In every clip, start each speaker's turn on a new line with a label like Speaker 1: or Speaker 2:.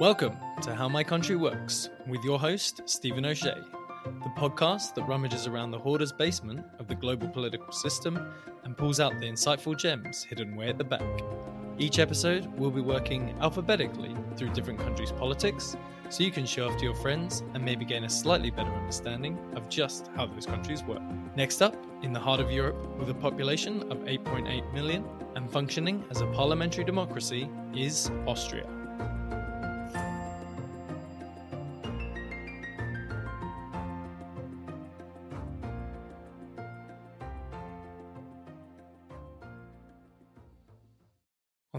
Speaker 1: Welcome to How My Country Works with your host, Stephen O'Shea, the podcast that rummages around the hoarder's basement of the global political system and pulls out the insightful gems hidden way at the back. Each episode, we'll be working alphabetically through different countries' politics so you can show off to your friends and maybe gain a slightly better understanding of just how those countries work. Next up, in the heart of Europe, with a population of 8.8 million and functioning as a parliamentary democracy, is Austria.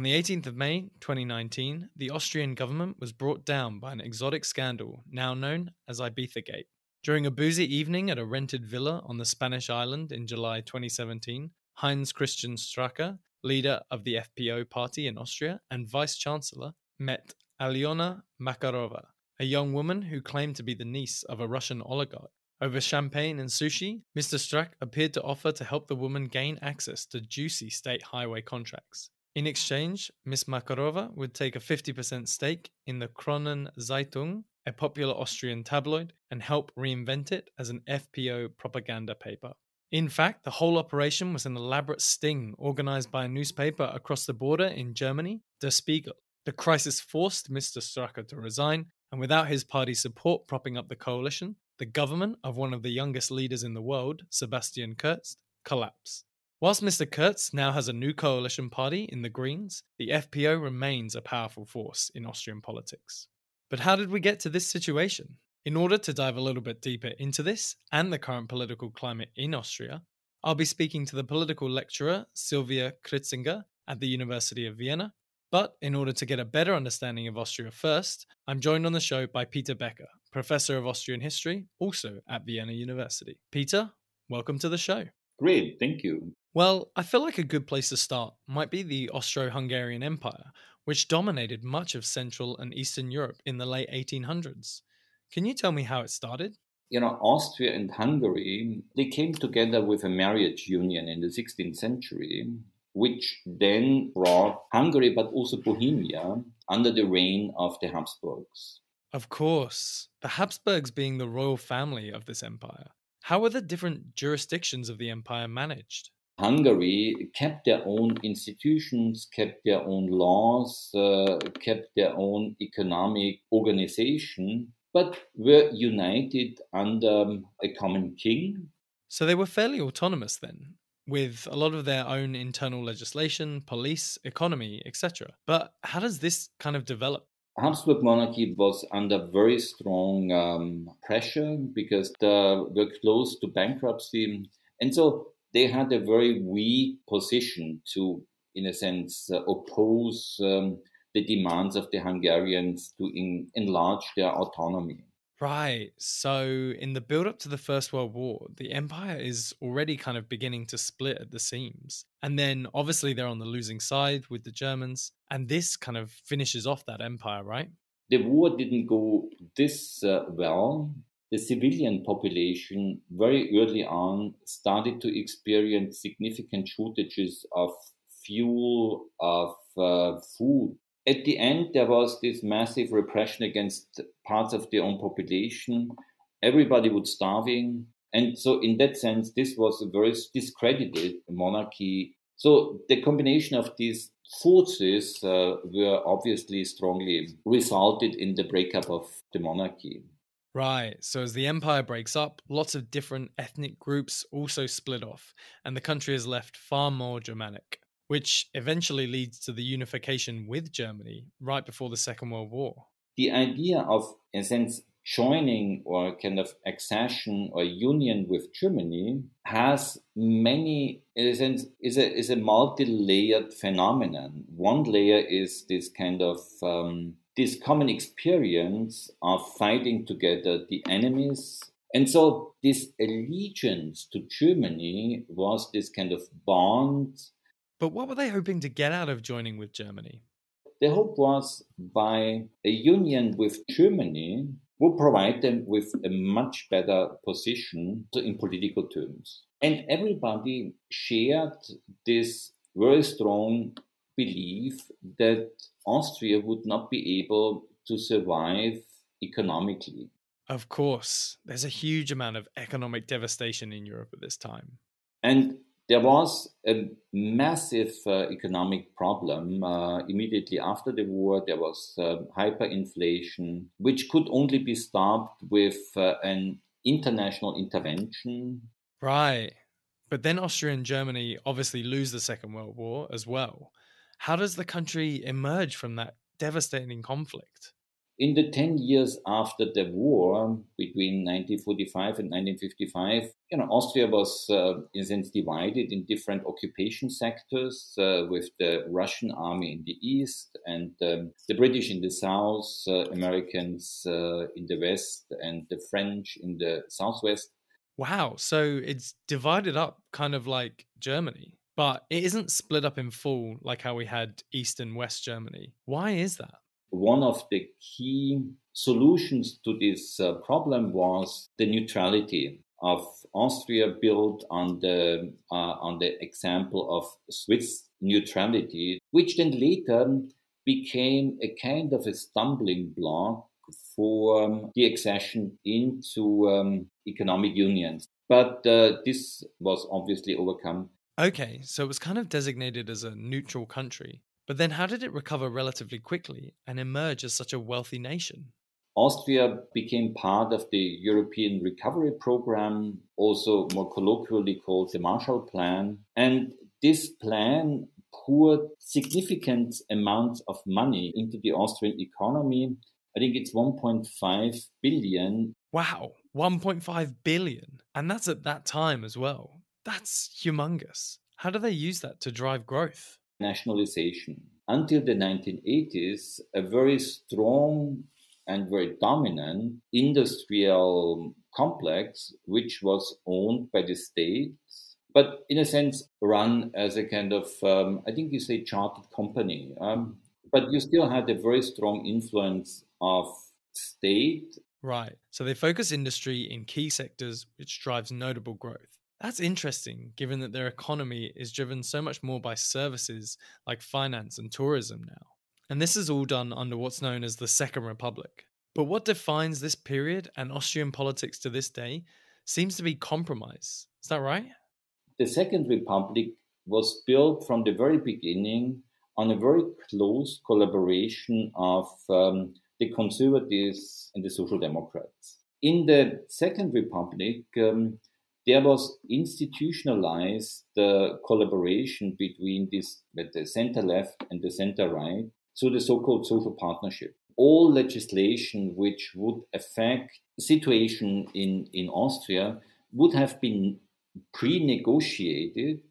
Speaker 1: On the 18th of May 2019, the Austrian government was brought down by an exotic scandal now known as Ibiza Gate. During a boozy evening at a rented villa on the Spanish island in July 2017, Heinz Christian Strache, leader of the FPO party in Austria and vice chancellor, met Aliona Makarova, a young woman who claimed to be the niece of a Russian oligarch. Over champagne and sushi, Mr. Strache appeared to offer to help the woman gain access to juicy state highway contracts. In exchange, Miss Makarova would take a 50% stake in the Kronen Zeitung, a popular Austrian tabloid, and help reinvent it as an FPO propaganda paper. In fact, the whole operation was an elaborate sting organized by a newspaper across the border in Germany, Der Spiegel. The crisis forced Mr. Strache to resign, and without his party's support propping up the coalition, the government of one of the youngest leaders in the world, Sebastian Kurz, collapsed. Whilst Mr. Kurz now has a new coalition party in the Greens, the FPO remains a powerful force in Austrian politics. But how did we get to this situation? In order to dive a little bit deeper into this and the current political climate in Austria, I'll be speaking to the political lecturer Sylvia Kritzinger at the University of Vienna. But in order to get a better understanding of Austria first, I'm joined on the show by Peter Becker, professor of Austrian history, also at Vienna University. Peter, welcome to the show.
Speaker 2: Great, thank you.
Speaker 1: Well, I feel like a good place to start might be the Austro Hungarian Empire, which dominated much of Central and Eastern Europe in the late 1800s. Can you tell me how it started?
Speaker 2: You know, Austria and Hungary, they came together with a marriage union in the 16th century, which then brought Hungary but also Bohemia under the reign of the Habsburgs.
Speaker 1: Of course, the Habsburgs being the royal family of this empire. How were the different jurisdictions of the empire managed?
Speaker 2: Hungary kept their own institutions, kept their own laws, uh, kept their own economic organization, but were united under a common king.
Speaker 1: So they were fairly autonomous then, with a lot of their own internal legislation, police, economy, etc. But how does this kind of develop?
Speaker 2: Habsburg monarchy was under very strong um, pressure because they were close to bankruptcy. And so they had a very weak position to, in a sense, uh, oppose um, the demands of the Hungarians to in, enlarge their autonomy.
Speaker 1: Right. So, in the build up to the First World War, the empire is already kind of beginning to split at the seams. And then obviously they're on the losing side with the Germans. And this kind of finishes off that empire, right?
Speaker 2: The war didn't go this uh, well the civilian population very early on started to experience significant shortages of fuel, of uh, food. At the end, there was this massive repression against parts of their own population. Everybody was starving. And so, in that sense, this was a very discredited monarchy. So, the combination of these forces uh, were obviously strongly resulted in the breakup of the monarchy.
Speaker 1: Right. So as the empire breaks up, lots of different ethnic groups also split off, and the country is left far more Germanic, which eventually leads to the unification with Germany right before the Second World War.
Speaker 2: The idea of, in a sense, joining or kind of accession or union with Germany has many, in a sense, is a, is a multi-layered phenomenon. One layer is this kind of um, this common experience of fighting together the enemies. And so this allegiance to Germany was this kind of bond.
Speaker 1: But what were they hoping to get out of joining with Germany?
Speaker 2: The hope was by a union with Germany would provide them with a much better position in political terms. And everybody shared this very strong belief that Austria would not be able to survive economically.
Speaker 1: Of course, there's a huge amount of economic devastation in Europe at this time.
Speaker 2: And there was a massive uh, economic problem uh, immediately after the war. There was uh, hyperinflation, which could only be stopped with uh, an international intervention.
Speaker 1: Right. But then Austria and Germany obviously lose the Second World War as well. How does the country emerge from that devastating conflict?
Speaker 2: In the 10 years after the war, between 1945 and 1955, you know, Austria was, uh, in sense, divided in different occupation sectors, uh, with the Russian army in the east and um, the British in the south, uh, Americans uh, in the west, and the French in the southwest.
Speaker 1: Wow. So it's divided up kind of like Germany, but it isn't split up in full like how we had East and West Germany. Why is that?
Speaker 2: One of the key solutions to this uh, problem was the neutrality of Austria built on the uh, on the example of Swiss neutrality, which then later became a kind of a stumbling block for um, the accession into um, economic unions. But uh, this was obviously overcome.
Speaker 1: Okay, so it was kind of designated as a neutral country. But then how did it recover relatively quickly and emerge as such a wealthy nation?
Speaker 2: Austria became part of the European Recovery Program, also more colloquially called the Marshall Plan. And this plan poured significant amounts of money into the Austrian economy. I think it's 1.5 billion.
Speaker 1: Wow, 1.5 billion. And that's at that time as well. That's humongous. How do they use that to drive growth?
Speaker 2: Nationalization. Until the 1980s, a very strong and very dominant industrial complex, which was owned by the state, but in a sense run as a kind of, um, I think you say, chartered company. Um, but you still had a very strong influence of state.
Speaker 1: Right. So they focus industry in key sectors, which drives notable growth. That's interesting, given that their economy is driven so much more by services like finance and tourism now. And this is all done under what's known as the Second Republic. But what defines this period and Austrian politics to this day seems to be compromise. Is that right?
Speaker 2: The Second Republic was built from the very beginning on a very close collaboration of um, the conservatives and the social democrats. In the Second Republic, um, there was institutionalized the collaboration between this the center left and the center right through the so-called social partnership. All legislation which would affect situation in, in austria would have been pre-negotiated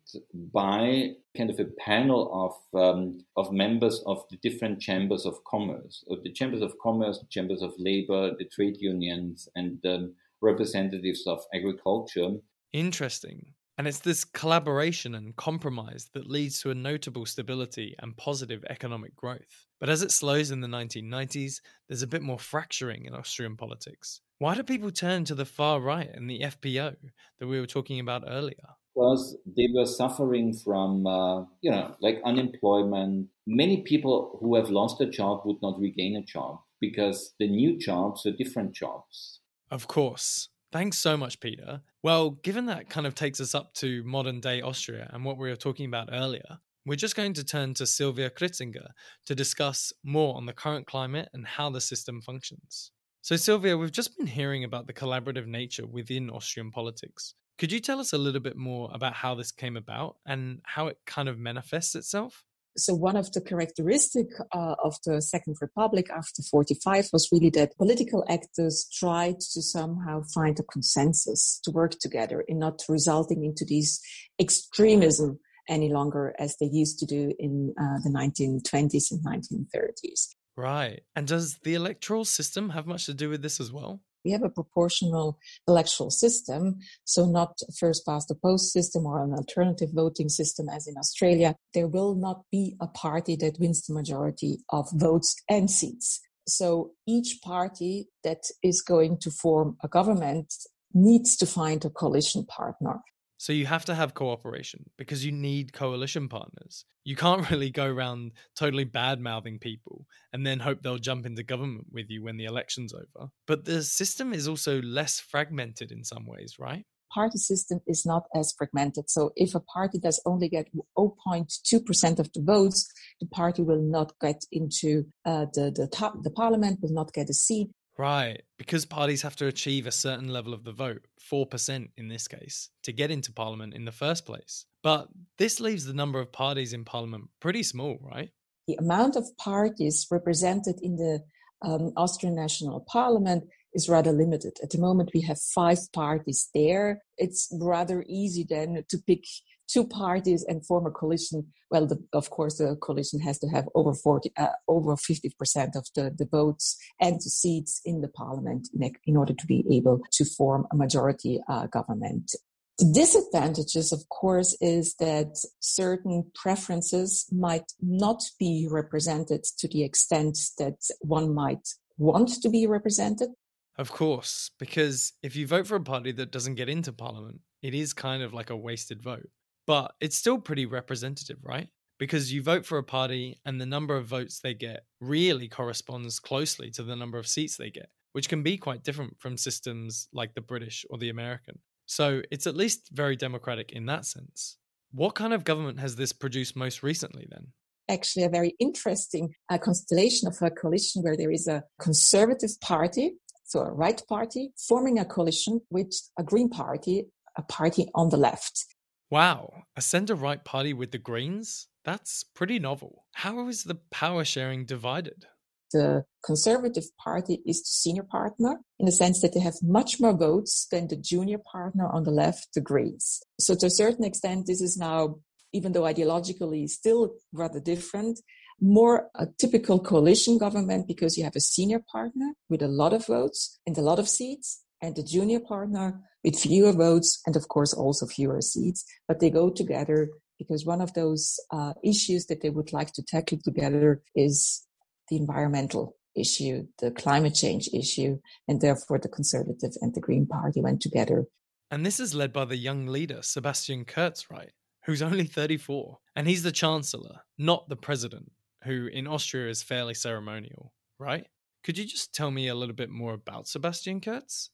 Speaker 2: by kind of a panel of um, of members of the different chambers of commerce, or the chambers of commerce, the chambers of labor, the trade unions, and um, representatives of agriculture.
Speaker 1: Interesting. And it's this collaboration and compromise that leads to a notable stability and positive economic growth. But as it slows in the 1990s, there's a bit more fracturing in Austrian politics. Why do people turn to the far right and the FPO that we were talking about earlier?
Speaker 2: Because they were suffering from, uh, you know, like unemployment. Many people who have lost a job would not regain a job because the new jobs are different jobs.
Speaker 1: Of course. Thanks so much, Peter. Well, given that kind of takes us up to modern day Austria and what we were talking about earlier, we're just going to turn to Sylvia Kritzinger to discuss more on the current climate and how the system functions. So, Sylvia, we've just been hearing about the collaborative nature within Austrian politics. Could you tell us a little bit more about how this came about and how it kind of manifests itself?
Speaker 3: So one of the characteristic uh, of the Second Republic after 45 was really that political actors tried to somehow find a consensus to work together in not resulting into these extremism any longer as they used to do in uh, the 1920s and 1930s.
Speaker 1: Right. And does the electoral system have much to do with this as well?
Speaker 3: We have a proportional electoral system, so not first past the post system or an alternative voting system as in Australia. There will not be a party that wins the majority of votes and seats. So each party that is going to form a government needs to find a coalition partner.
Speaker 1: So you have to have cooperation because you need coalition partners. You can't really go around totally bad mouthing people and then hope they'll jump into government with you when the election's over. But the system is also less fragmented in some ways, right?
Speaker 3: Party system is not as fragmented. So if a party does only get 0.2% of the votes, the party will not get into uh, the, the top, the parliament will not get a seat.
Speaker 1: Right, because parties have to achieve a certain level of the vote, 4% in this case, to get into parliament in the first place. But this leaves the number of parties in parliament pretty small, right?
Speaker 3: The amount of parties represented in the um, Austrian National Parliament is rather limited. At the moment, we have five parties there. It's rather easy then to pick two parties and form a coalition, well, the, of course, the coalition has to have over 40, uh, over 50% of the, the votes and the seats in the parliament in, in order to be able to form a majority uh, government. The disadvantages, of course, is that certain preferences might not be represented to the extent that one might want to be represented.
Speaker 1: Of course, because if you vote for a party that doesn't get into parliament, it is kind of like a wasted vote but it's still pretty representative, right? Because you vote for a party and the number of votes they get really corresponds closely to the number of seats they get, which can be quite different from systems like the British or the American. So it's at least very democratic in that sense. What kind of government has this produced most recently then?
Speaker 3: Actually, a very interesting uh, constellation of a coalition where there is a conservative party, so a right party, forming a coalition with a green party, a party on the left.
Speaker 1: Wow, a centre right party with the Greens? That's pretty novel. How is the power sharing divided?
Speaker 3: The Conservative Party is the senior partner in the sense that they have much more votes than the junior partner on the left, the Greens. So, to a certain extent, this is now, even though ideologically still rather different, more a typical coalition government because you have a senior partner with a lot of votes and a lot of seats and the junior partner with fewer votes and of course also fewer seats, but they go together because one of those uh, issues that they would like to tackle together is the environmental issue, the climate change issue, and therefore the Conservative and the Green Party went together.
Speaker 1: And this is led by the young leader, Sebastian Kurz, right? Who's only 34. And he's the Chancellor, not the President, who in Austria is fairly ceremonial, right? Could you just tell me a little bit more about Sebastian Kurz?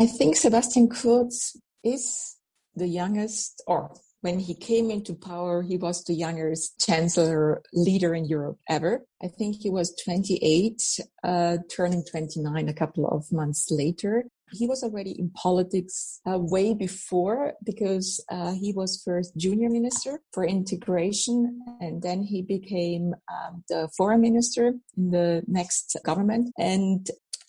Speaker 3: I think Sebastian Kurz is the youngest, or when he came into power, he was the youngest chancellor leader in Europe ever. I think he was 28, uh, turning 29 a couple of months later. He was already in politics uh, way before because uh, he was first junior minister for integration and then he became um, the foreign minister in the next government. And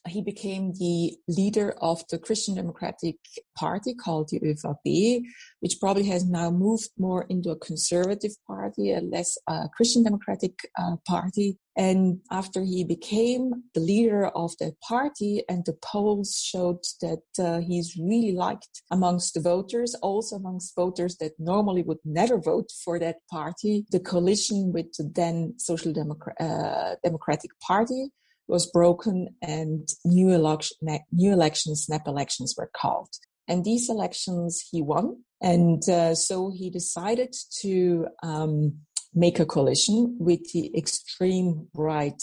Speaker 3: he became the leader of the Christian Democratic Party called the ÖVP, which probably has now moved more into a conservative party, a less uh, Christian Democratic uh, party. And after he became the leader of that party, and the polls showed that uh, he's really liked amongst the voters, also amongst voters that normally would never vote for that party, the coalition with the then Social Democrat, uh, Democratic Party was broken and new, election, new elections, snap elections were called. And these elections he won. And uh, so he decided to um, make a coalition with the extreme right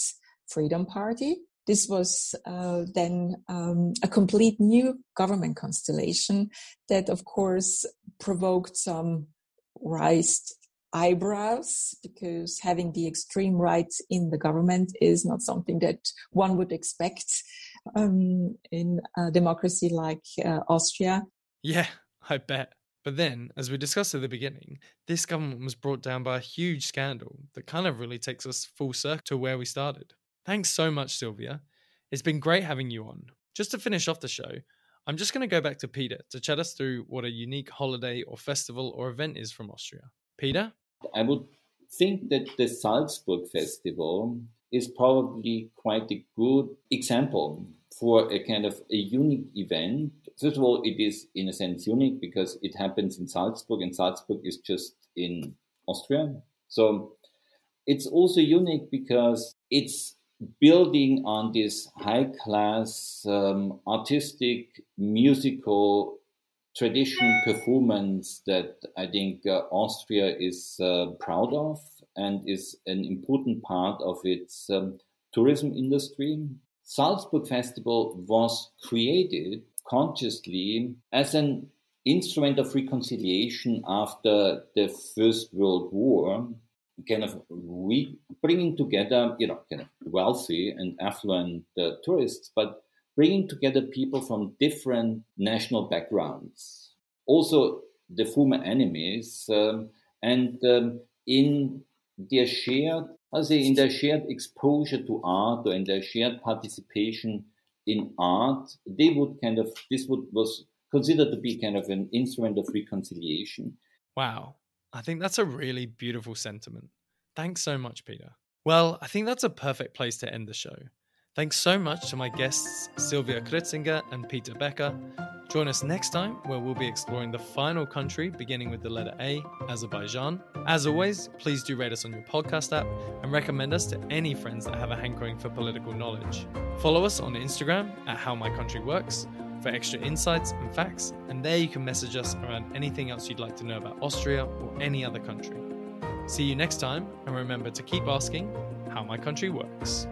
Speaker 3: Freedom Party. This was uh, then um, a complete new government constellation that, of course, provoked some raised eyebrows because having the extreme right in the government is not something that one would expect um, in a democracy like uh, Austria.
Speaker 1: Yeah, I bet. But then, as we discussed at the beginning, this government was brought down by a huge scandal that kind of really takes us full circle to where we started. Thanks so much, Sylvia. It's been great having you on. Just to finish off the show, I'm just going to go back to Peter to chat us through what a unique holiday or festival or event is from Austria. Peter?
Speaker 2: I would think that the Salzburg Festival is probably quite a good example for a kind of a unique event. First of all, it is in a sense unique because it happens in Salzburg, and Salzburg is just in Austria. So it's also unique because it's building on this high class um, artistic musical tradition performance that I think uh, Austria is uh, proud of and is an important part of its um, tourism industry. Salzburg Festival was created consciously as an instrument of reconciliation after the First World War, kind of re- bringing together, you know, kind of wealthy and affluent uh, tourists, but bringing together people from different national backgrounds, also the former enemies, um, and um, in their shared, I say, in their shared exposure to art or in their shared participation in art, they would kind of this would was considered to be kind of an instrument of reconciliation.
Speaker 1: Wow, I think that's a really beautiful sentiment. Thanks so much, Peter. Well, I think that's a perfect place to end the show. Thanks so much to my guests, Sylvia Kritzinger and Peter Becker. Join us next time where we'll be exploring the final country beginning with the letter A, Azerbaijan. As always, please do rate us on your podcast app and recommend us to any friends that have a hankering for political knowledge. Follow us on Instagram at How My Country Works for extra insights and facts, and there you can message us around anything else you'd like to know about Austria or any other country. See you next time, and remember to keep asking how my country works.